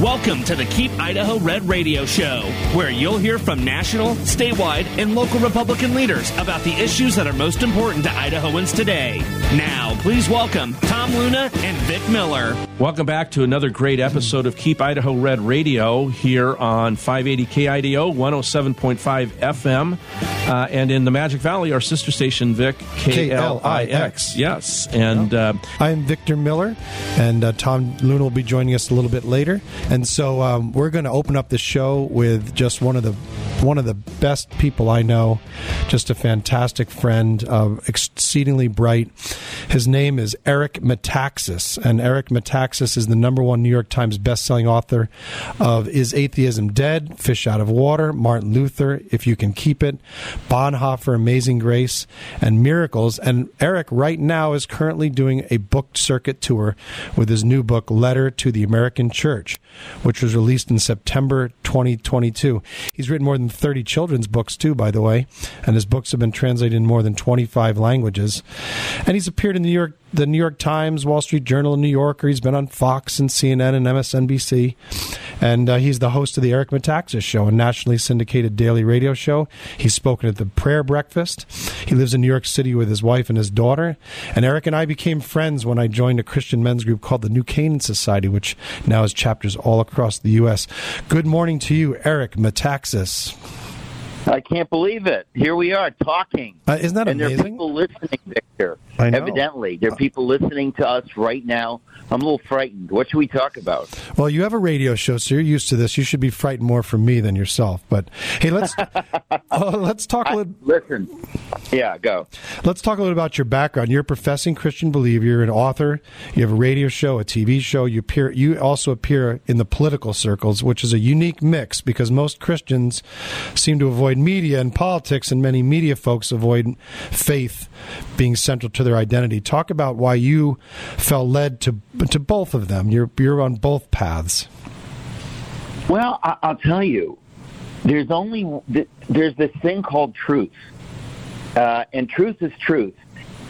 Welcome to the Keep Idaho Red Radio Show, where you'll hear from national, statewide, and local Republican leaders about the issues that are most important to Idahoans today. Now, please welcome Tom Luna and Vic Miller. Welcome back to another great episode of Keep Idaho Red Radio here on 580 KIDO, 107.5 FM, uh, and in the Magic Valley, our sister station, Vic, KLIX. Yes. And uh, I'm Victor Miller, and uh, Tom Luna will be joining us a little bit later. And so um, we're going to open up the show with just one of the one of the best people I know, just a fantastic friend, uh, exceedingly bright. His name is Eric Metaxas, and Eric Metaxas is the number one New York Times best-selling author of "Is Atheism Dead?" "Fish Out of Water," Martin Luther, "If You Can Keep It," Bonhoeffer, "Amazing Grace," and "Miracles." And Eric right now is currently doing a book circuit tour with his new book, "Letter to the American Church." which was released in September 2022. He's written more than 30 children's books, too, by the way, and his books have been translated in more than 25 languages. And he's appeared in the New York, the New York Times, Wall Street Journal, New Yorker. He's been on Fox and CNN and MSNBC. And uh, he's the host of the Eric Metaxas Show, a nationally syndicated daily radio show. He's spoken at the prayer breakfast. He lives in New York City with his wife and his daughter. And Eric and I became friends when I joined a Christian men's group called the New Canaan Society, which now has chapters all across the U.S. Good morning to you, Eric Metaxas. I can't believe it. Here we are talking. Uh, isn't that and amazing? And there are people listening, Victor. I know. Evidently, there are people listening to us right now. I'm a little frightened. What should we talk about? Well, you have a radio show, so you're used to this. You should be frightened more from me than yourself. But hey, let's uh, let's talk a little. listen, yeah, go. Let's talk a little about your background. You're a professing Christian believer. You're an author. You have a radio show, a TV show. You appear. You also appear in the political circles, which is a unique mix because most Christians seem to avoid media and politics, and many media folks avoid faith being central to their identity. Talk about why you felt led to to both of them. You're you're on both paths. Well, I, I'll tell you, there's only there's this thing called truth, uh, and truth is truth,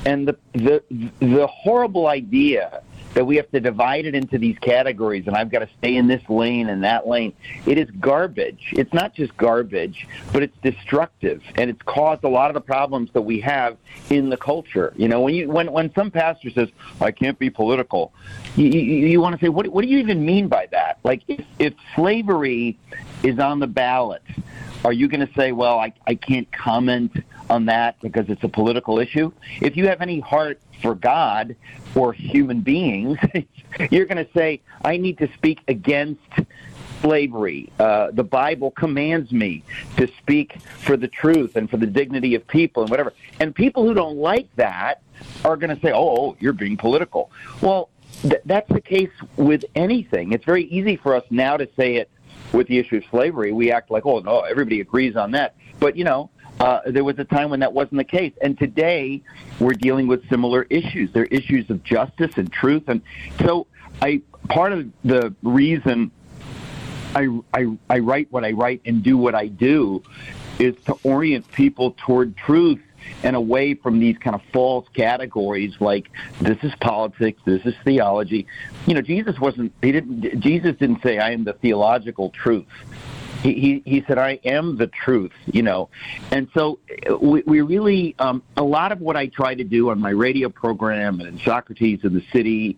and the the the horrible idea that we have to divide it into these categories and I've got to stay in this lane and that lane. It is garbage. It's not just garbage, but it's destructive and it's caused a lot of the problems that we have in the culture. You know, when you when when some pastor says, "I can't be political," you, you, you want to say, "What what do you even mean by that?" Like if if slavery is on the ballot, are you going to say, "Well, I I can't comment on that because it's a political issue"? If you have any heart for God or human beings, you're going to say, I need to speak against slavery. Uh, the Bible commands me to speak for the truth and for the dignity of people and whatever. And people who don't like that are going to say, oh, you're being political. Well, th- that's the case with anything. It's very easy for us now to say it with the issue of slavery. We act like, oh, no, everybody agrees on that. But, you know, uh, there was a time when that wasn't the case. And today, we're dealing with similar issues. They're issues of justice and truth. And so, I part of the reason I, I, I write what I write and do what I do is to orient people toward truth and away from these kind of false categories like this is politics, this is theology. You know, Jesus wasn't he didn't Jesus didn't say I am the theological truth. He, he, he said, I am the truth, you know. And so we, we really, um, a lot of what I try to do on my radio program and Socrates in the City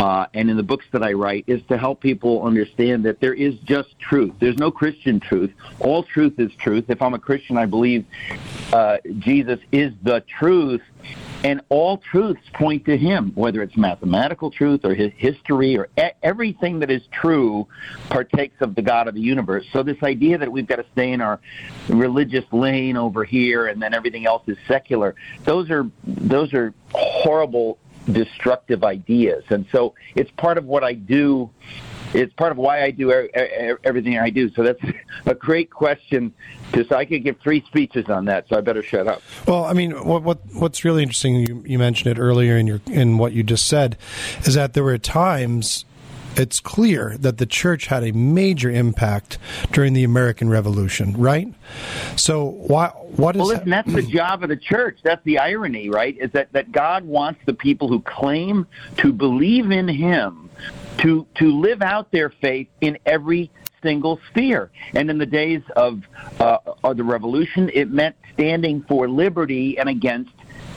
uh, and in the books that I write is to help people understand that there is just truth. There's no Christian truth. All truth is truth. If I'm a Christian, I believe uh, Jesus is the truth and all truths point to him, whether it's mathematical truth or his history or everything that is true partakes of the God of the universe. So this idea that we've got to stay in our religious lane over here and then everything else is secular, those are those are horrible destructive ideas. And so it's part of what I do it's part of why I do er, er, er, everything I do. So that's a great question. Because I could give three speeches on that, so I better shut up. Well, I mean, what, what what's really interesting, you, you mentioned it earlier in your in what you just said, is that there were times it's clear that the church had a major impact during the American Revolution, right? So why what is Well listen, that's the job of the church. That's the irony, right? Is that, that God wants the people who claim to believe in him to to live out their faith in every single sphere. And in the days of, uh, of the revolution, it meant standing for liberty and against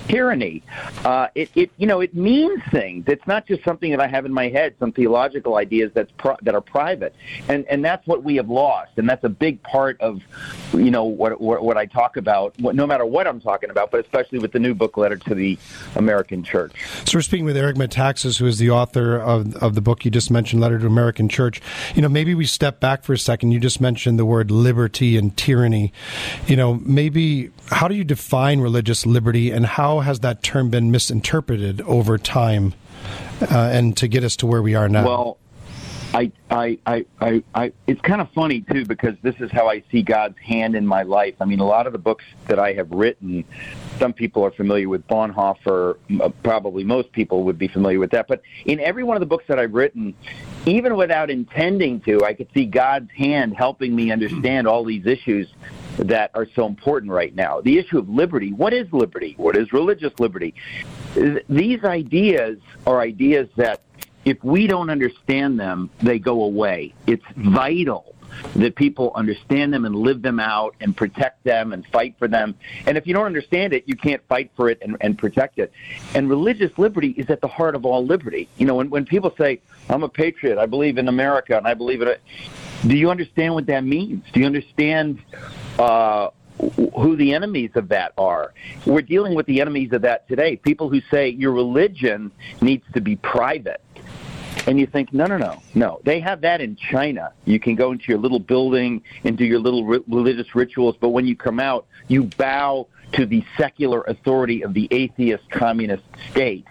tyranny. Uh, it, it, you know, it means things. It's not just something that I have in my head, some theological ideas that's pro- that are private, and and that's what we have lost, and that's a big part of, you know, what what, what I talk about, what, no matter what I'm talking about, but especially with the new book letter to the American Church. So we're speaking with Eric Metaxas, who is the author of of the book you just mentioned, Letter to American Church. You know, maybe we step back for a second. You just mentioned the word liberty and tyranny. You know, maybe how do you define religious liberty, and how has that term been misinterpreted over time, uh, and to get us to where we are now? Well, I, I, I, I, I, it's kind of funny too because this is how I see God's hand in my life. I mean, a lot of the books that I have written, some people are familiar with Bonhoeffer. Probably most people would be familiar with that. But in every one of the books that I've written, even without intending to, I could see God's hand helping me understand all these issues that are so important right now. The issue of liberty. What is liberty? What is religious liberty? These ideas are ideas that if we don't understand them, they go away. It's vital that people understand them and live them out and protect them and fight for them. And if you don't understand it, you can't fight for it and, and protect it. And religious liberty is at the heart of all liberty. You know, when, when people say, I'm a patriot, I believe in America, and I believe in it, do you understand what that means? Do you understand uh, who the enemies of that are. We're dealing with the enemies of that today. People who say your religion needs to be private. And you think, no, no, no, no. They have that in China. You can go into your little building and do your little religious rituals, but when you come out, you bow to the secular authority of the atheist communist state.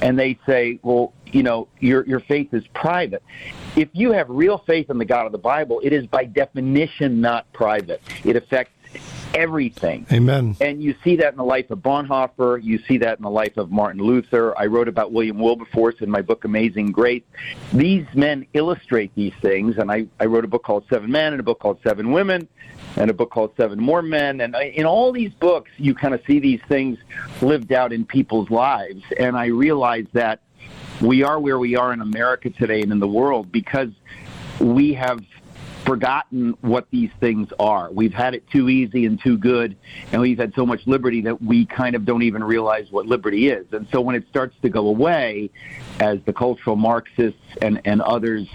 And they say, well, you know, your, your faith is private. If you have real faith in the God of the Bible, it is by definition not private. It affects everything. Amen. And you see that in the life of Bonhoeffer. You see that in the life of Martin Luther. I wrote about William Wilberforce in my book Amazing Grace. These men illustrate these things, and I, I wrote a book called Seven Men and a book called Seven Women and a book called Seven More Men. And in all these books, you kind of see these things lived out in people's lives. And I realized that we are where we are in America today and in the world because we have forgotten what these things are. We've had it too easy and too good, and we've had so much liberty that we kind of don't even realize what liberty is. And so when it starts to go away, as the cultural Marxists and, and others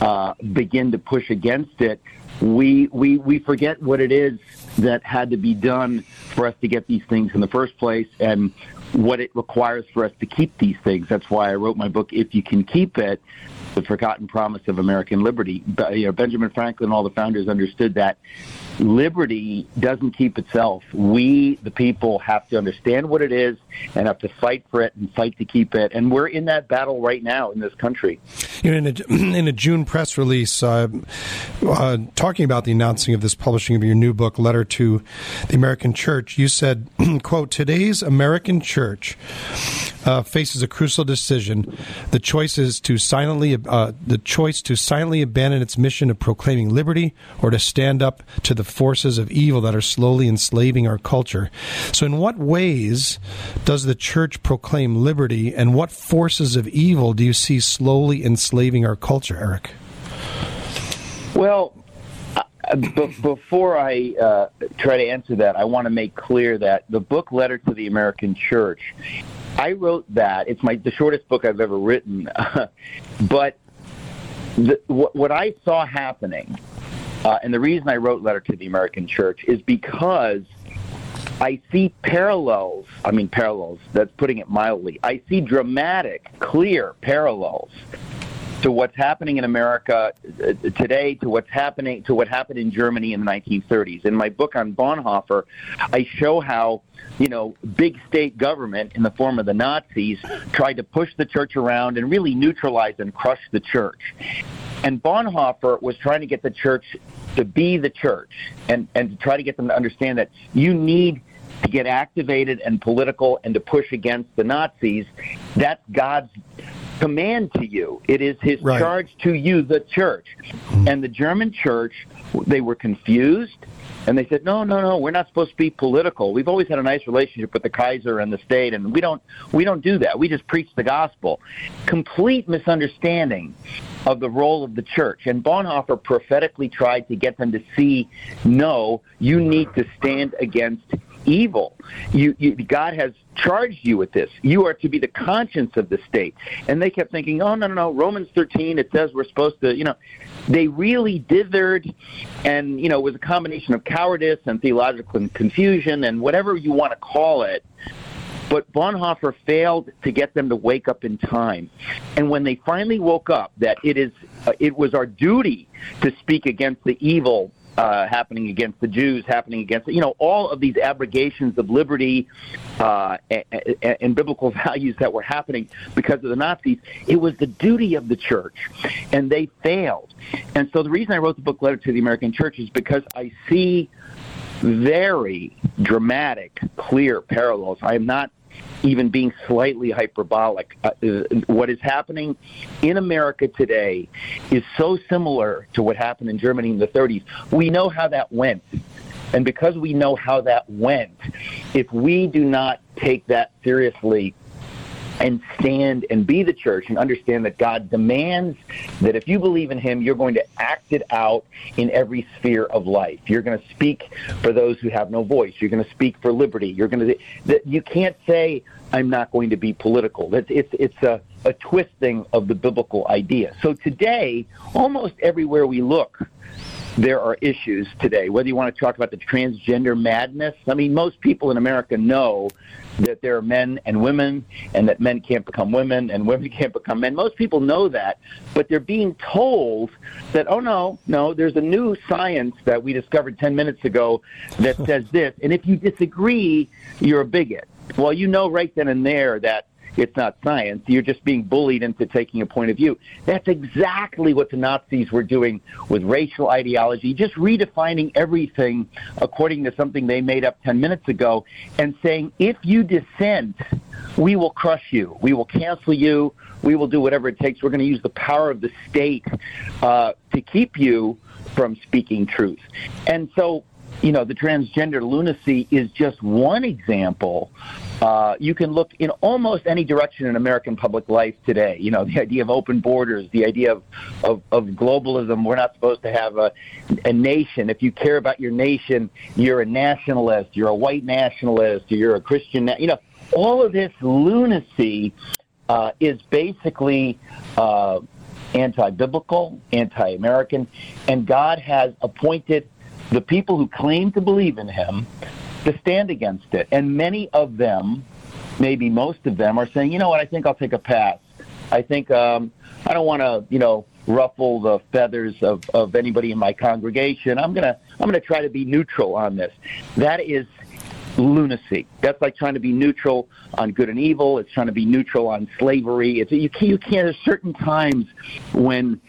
uh, begin to push against it, we, we, we forget what it is that had to be done for us to get these things in the first place and what it requires for us to keep these things. That's why I wrote my book, If You Can Keep It, the forgotten promise of American liberty. But, You know, Benjamin Franklin and all the founders understood that liberty doesn't keep itself. We, the people, have to understand what it is and have to fight for it and fight to keep it. And we're in that battle right now in this country. In, a, in a June press release, uh, uh, talking about the announcing of this publishing of your new book, Letter to the American Church, you said, "quote Today's American Church uh, faces a crucial decision. The choice is to silently, uh, the choice to silently abandon its mission of proclaiming liberty, or to stand up to the forces of evil that are slowly enslaving our culture. So, in what ways does the church proclaim liberty, and what forces of evil do you see slowly enslaving our culture, Eric? Well, uh, b- before I uh, try to answer that, I want to make clear that the book Letter to the American Church, I wrote that. It's my the shortest book I've ever written, but the, what, what I saw happening uh, and the reason I wrote Letter to the American Church is because I see parallels. I mean, parallels, that's putting it mildly. I see dramatic, clear parallels to what's happening in America uh, today, to what's happening, to what happened in Germany in the 1930s. In my book on Bonhoeffer, I show how, you know, big state government in the form of the Nazis tried to push the church around and really neutralize and crush the church. And Bonhoeffer was trying to get the church to be the church and, and to try to get them to understand that you need to get activated and political and to push against the Nazis. That's God's command to you. It is his Right. charge to you, the church. Hmm. And the German church, they were confused. And they said, no, no, no, we're not supposed to be political. We've always had a nice relationship with the Kaiser and the state, and we don't, we don't do that. We just preach the gospel. Complete misunderstanding of the role of the church. And Bonhoeffer prophetically tried to get them to see, no, you need to stand against evil. You, you, God has charged you with this. You are to be the conscience of the state. And they kept thinking, oh, no, no, no, Romans 13, it says we're supposed to, you know, they really dithered and, you know, it was a combination of cowardice and theological confusion and whatever you want to call it. But Bonhoeffer failed to get them to wake up in time. And when they finally woke up, that it is, uh, it was our duty to speak against the evil uh, happening against the Jews, happening against you know all of these abrogations of liberty uh, and, and biblical values that were happening because of the Nazis. It was the duty of the church, and they failed. And so the reason I wrote the book "Letter to the American Church" is because I see very dramatic, clear parallels. I am not even being slightly hyperbolic. Uh, what is happening in America today is so similar to what happened in Germany in the 30s. We know how that went. And because we know how that went, if we do not take that seriously and stand and be the church and understand that God demands that if you believe in Him, you're going to act it out in every sphere of life. You're going to speak for those who have no voice. You're going to speak for liberty. You're going to. That you can't say I'm not going to be political. It's it's it's a, a twisting of the biblical idea. So today, almost everywhere we look, there are issues today. Whether you want to talk about the transgender madness, I mean, most people in America know that there are men and women, and that men can't become women, and women can't become men. Most people know that, but they're being told that, oh no, no, there's a new science that we discovered 10 minutes ago that says this, and if you disagree, you're a bigot. Well, you know right then and there that it's not science. You're just being bullied into taking a point of view. That's exactly what the Nazis were doing with racial ideology, just redefining everything according to something they made up 10 minutes ago and saying, if you dissent, we will crush you. We will cancel you. We will do whatever it takes. We're going to use the power of the state uh, to keep you from speaking truth. And so you know, the transgender lunacy is just one example. Uh, you can look in almost any direction in American public life today. You know, the idea of open borders, the idea of, of, of globalism. We're not supposed to have a, a nation. If you care about your nation, you're a nationalist, you're a white nationalist, you're a Christian. Na- you know, all of this lunacy uh, is basically. Uh, anti-biblical, anti-American, and God has appointed the people who claim to believe in him to stand against it. And many of them, maybe most of them, are saying, you know what, I think I'll take a pass. I think um, I don't want to, you know, ruffle the feathers of, of anybody in my congregation. I'm gonna I'm gonna try to be neutral on this. That is lunacy. That's like trying to be neutral on good and evil. It's trying to be neutral on slavery. It's you can't, you can't. There's certain times when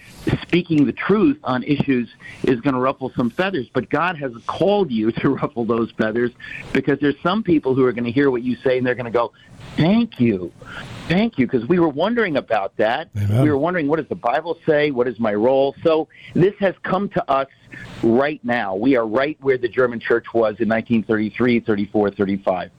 speaking the truth on issues is going to ruffle some feathers, but God has called you to ruffle those feathers because there's some people who are going to hear what you say and they're going to go, "Thank you, thank you," because we were wondering about that. Amen. We were wondering what does the Bible say? What is my role? So this has come to us right now. We are right where the German church was in 1933, 34, 35.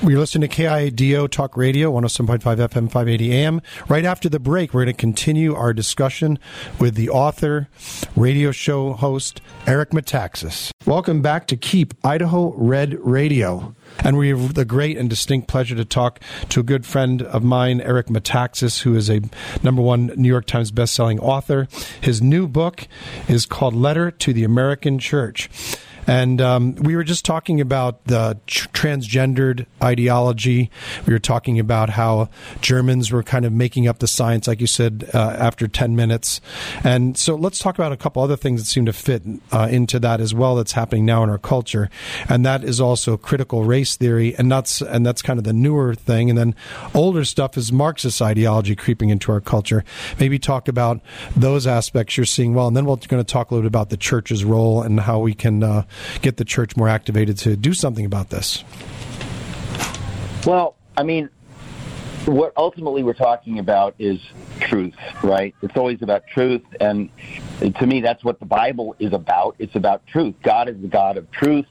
We're listening to KIDO Talk Radio, 107.5 FM, 580 AM. Right after the break, we're going to continue our discussion with the author, radio show host, Eric Metaxas. Welcome back to Keep Idaho Red Radio. And we have the great and distinct pleasure to talk to a good friend of mine, Eric Metaxas, who is a number one New York Times bestselling author. His new book is called Letter to the American Church. And um, we were just talking about the tr- transgendered ideology. We were talking about how Germans were kind of making up the science, like you said, uh, after 10 minutes. And so let's talk about a couple other things that seem to fit uh, into that as well that's happening now in our culture. And that is also critical race theory. And that's, and that's kind of the newer thing. And then older stuff is Marxist ideology creeping into our culture. Maybe talk about those aspects you're seeing well. And then we're going to talk a little bit about the church's role and how we can uh, get the church more activated to do something about this. Well, I mean, what ultimately we're talking about is truth, right? It's always about truth, and to me, that's what the Bible is about. It's about truth. God is the God of truth,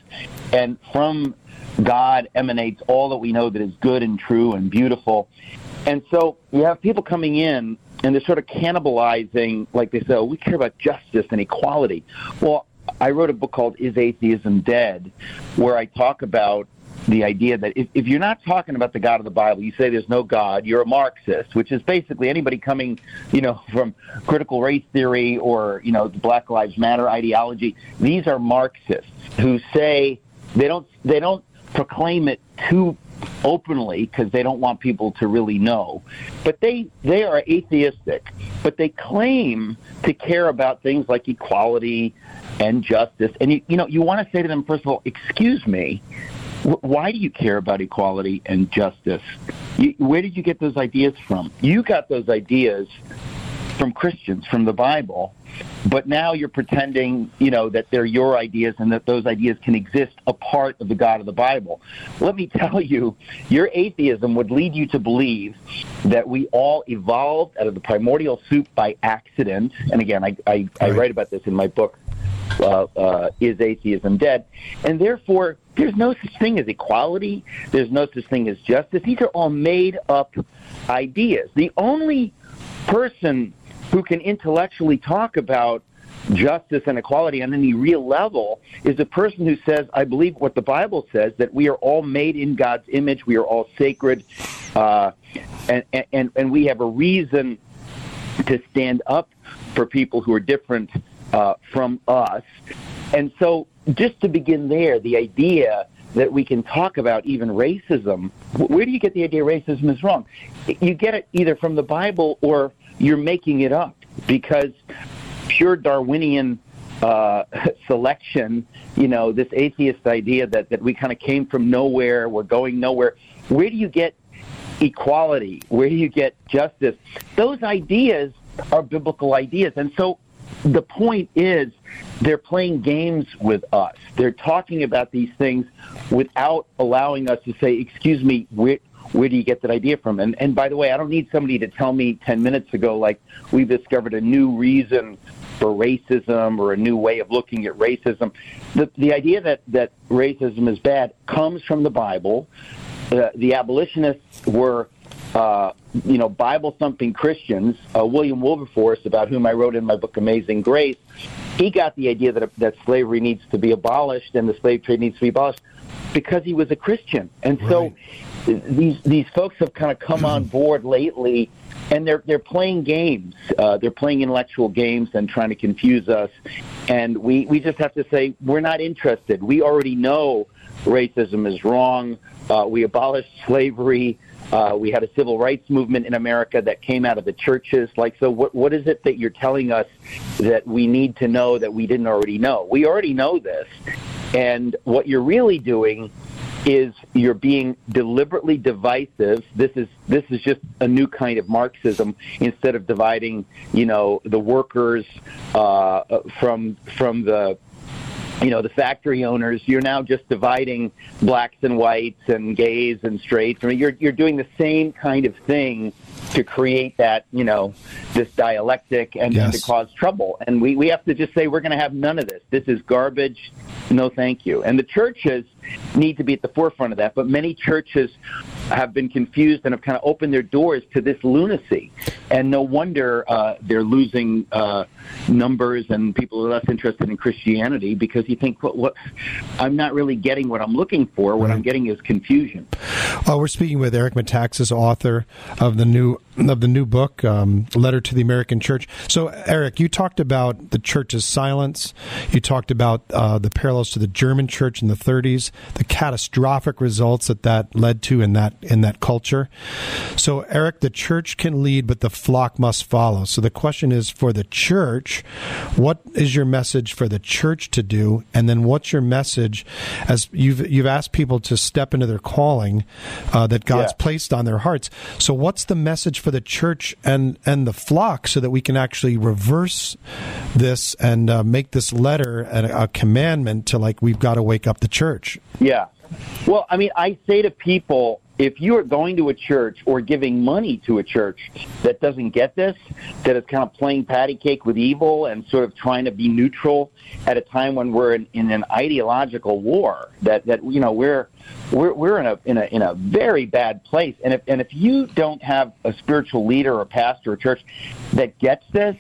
and from God emanates all that we know that is good and true and beautiful. And so you have people coming in and they're sort of cannibalizing, like they say, oh, we care about justice and equality. Well, I wrote a book called Is Atheism Dead, where I talk about the idea that if, if you're not talking about the God of the Bible, you say there's no God, you're a Marxist, which is basically anybody coming, you know, from critical race theory or, you know, the Black Lives Matter ideology. These are Marxists who say they don't they don't proclaim it too openly because they don't want people to really know. But they they are atheistic, but they claim to care about things like equality and justice. And you you know you want to say to them first of all, excuse me, why do you care about equality and justice? Where did you get those ideas from? You got those ideas from Christians, from the Bible, but now you're pretending, you know, that they're your ideas and that those ideas can exist apart of the God of the Bible. Let me tell you, your atheism would lead you to believe that we all evolved out of the primordial soup by accident. And again, I, I, I write about this in my book, uh, uh, Is Atheism Dead? And therefore, there's no such thing as equality. There's no such thing as justice. These are all made up ideas. The only person who can intellectually talk about justice and equality on any real level is a person who says, I believe what the Bible says, that we are all made in God's image, we are all sacred, uh, and, and, and we have a reason to stand up for people who are different uh, from us. And so, just to begin there, the idea that we can talk about even racism, where do you get the idea racism is wrong? You get it either from the Bible or you're making it up because pure Darwinian uh, selection, you know, this atheist idea that, that we kind of came from nowhere, we're going nowhere. Where do you get equality? Where do you get justice? Those ideas are biblical ideas. And so the point is they're playing games with us. They're talking about these things without allowing us to say, excuse me, where, do you get that idea from? And, and by the way, I don't need somebody to tell me 10 minutes ago, like, we've discovered a new reason for racism or a new way of looking at racism. The, the idea that, that racism is bad comes from the Bible. The abolitionists were, uh, you know, Bible thumping Christians. Uh, William Wilberforce, about whom I wrote in my book Amazing Grace, he got the idea that, that slavery needs to be abolished and the slave trade needs to be abolished because he was a Christian. And right. so these these folks have kind of come on board lately, and they're they're playing games. Uh, they're playing intellectual games and trying to confuse us. And we we just have to say we're not interested. We already know racism is wrong. Uh, we abolished slavery. Uh, we had a civil rights movement in America that came out of the churches. Like, so what, what is it that you're telling us that we need to know that we didn't already know? We already know this. And what you're really doing is you're being deliberately divisive. This is this is just a new kind of Marxism. Instead of dividing, you know, the workers uh, from from the you know the factory owners you're now just dividing blacks and whites and gays and straights I mean, you're you're doing the same kind of thing to create that you know this dialectic and, yes. and to cause trouble and we we have to just say we're going to have none of this this is garbage no thank you and the churches need to be at the forefront of that. But many churches have been confused and have kind of opened their doors to this lunacy. And no wonder uh, they're losing uh, numbers and people are less interested in Christianity because you think, what, what I'm not really getting what I'm looking for. What right. I'm getting is confusion. Uh, we're speaking with Eric Metaxas, author of the new of the new book, um, Letter to the American Church. So, Eric, you talked about the church's silence. You talked about uh, the parallels to the German church in the 30s the catastrophic results that that led to in that in that culture. So, Eric, the church can lead, but the flock must follow. So, the question is for the church, what is your message for the church to do, and then what's your message as you've you've asked people to step into their calling uh, that God's yeah. placed on their hearts. So, what's the message for the church and and the flock so that we can actually reverse this and uh, make this letter a, a commandment to like we've got to wake up the church? Yeah. Well, I mean, I say to people, if you are going to a church or giving money to a church that doesn't get this, that is kind of playing patty cake with evil and sort of trying to be neutral at a time when we're in, in an ideological war, that that you know we're we're we're in a in a in a very bad place. And if and if you don't have a spiritual leader or pastor or church that gets this,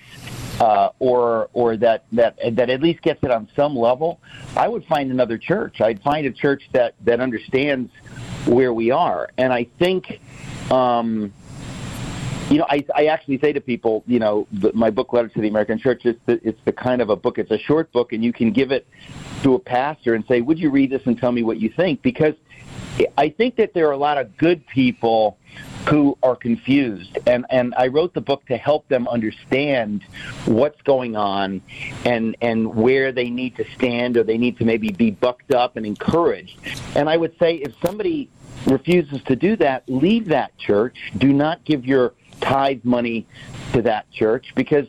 uh, or or that that that at least gets it on some level, I would find another church. I'd find a church that that understands where we are. And I think, um, you know, I, I actually say to people, you know, the, my book, Letter to the American Church, is the, it's the kind of a book, it's a short book, and you can give it to a pastor and say, would you read this and tell me what you think? Because I think that there are a lot of good people who are confused and and I wrote the book to help them understand what's going on and and where they need to stand or they need to maybe be bucked up and encouraged. And I would say if somebody refuses to do that, leave that church. Do not give your tithe money to that church because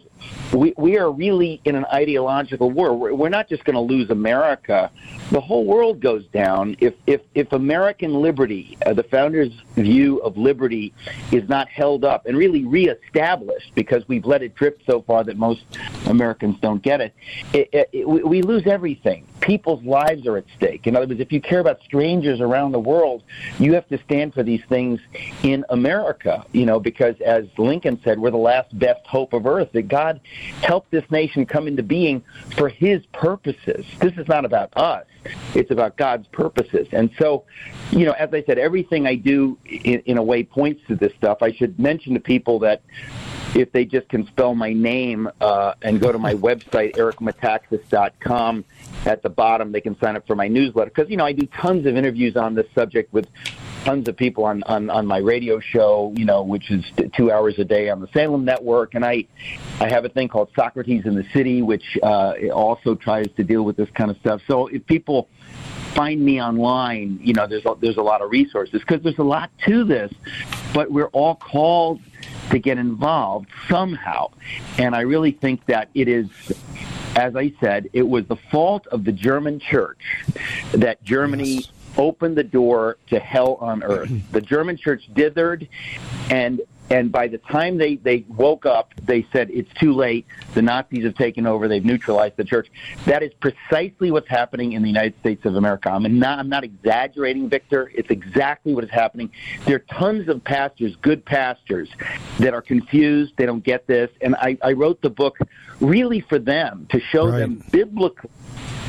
we, we are really in an ideological war. We're, we're not just going to lose America. The whole world goes down if, if, if American liberty, uh, the founders' view of liberty, is not held up and really reestablished because we've let it drift so far that most Americans don't get it, it, it, it we lose everything. People's lives are at stake. In other words, if you care about strangers around the world, you have to stand for these things in America, you know, because as Lincoln said, we're the last best hope of earth, that God helped this nation come into being for his purposes. This is not about us. It's about God's purposes. And so, you know, as I said, everything I do in, in a way points to this stuff. I should mention to people that if they just can spell my name uh, and go to my website, ericmetaxas.com, at the bottom they can sign up for my newsletter. Because, you know, I do tons of interviews on this subject with tons of people on, on, on my radio show, you know, which is two hours a day on the Salem Network. And I, I have a thing called Socrates in the City, which uh, also tries to deal with this kind of stuff. So if people find me online, you know, there's a, there's a lot of resources because there's a lot to this, but we're all called to get involved somehow. And I really think that it is as I said, it was the fault of the German church that Germany yes opened the door to hell on earth. The German church dithered, and and by the time they, they woke up, they said, it's too late. The Nazis have taken over. They've neutralized the church. That is precisely what's happening in the United States of America. I'm not, I'm not exaggerating, Victor. It's exactly what is happening. There are tons of pastors, good pastors, that are confused. They don't get this. And I, I wrote the book really for them, to show right. them biblically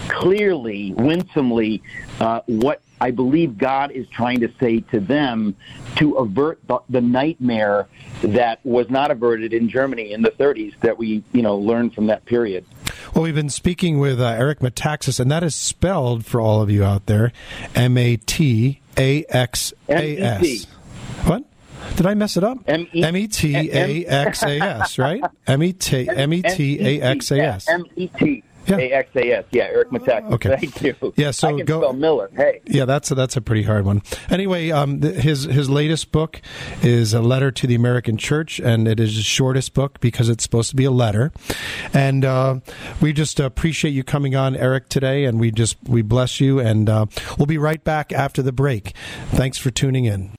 clearly, winsomely, uh, what I believe God is trying to say to them to avert the, the, nightmare that was not averted in Germany in the 30s that we, you know, learned from that period. Well, we've been speaking with uh, Eric Metaxas, and that is spelled for all of you out there M A T A X A S. What? Did I mess it up? M E T A X A S, right? M E T M E T A X A S. M E T yeah. AXAS. Yeah, Eric Metaxas. Okay. Thank you. Yeah, so I can go spell Miller. Hey. Yeah, that's a, that's a pretty hard one. Anyway, um, his his latest book is a letter to the American Church, and it is his shortest book because it's supposed to be a letter. And uh, we just appreciate you coming on, Eric, today, and we just we bless you, and uh, we'll be right back after the break. Thanks for tuning in.